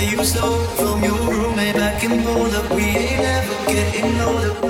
that you stole from your roommate back in Boulder. We ain't ever getting older.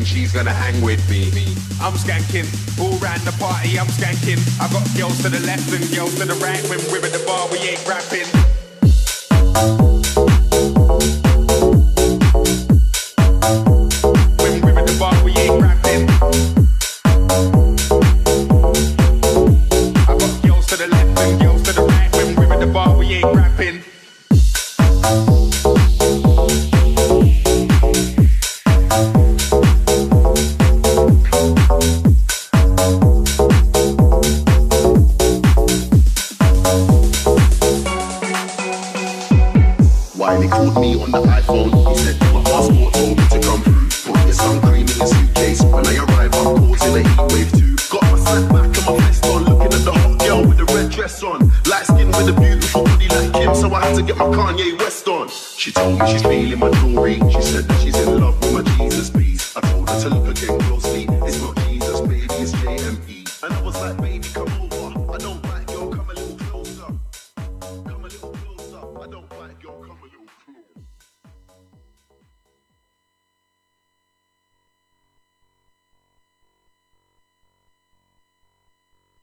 she's gonna hang with me. I'm skanking, all round the party I'm skanking. I got girls to the left and girls to the right when we're at the bar we ain't rapping.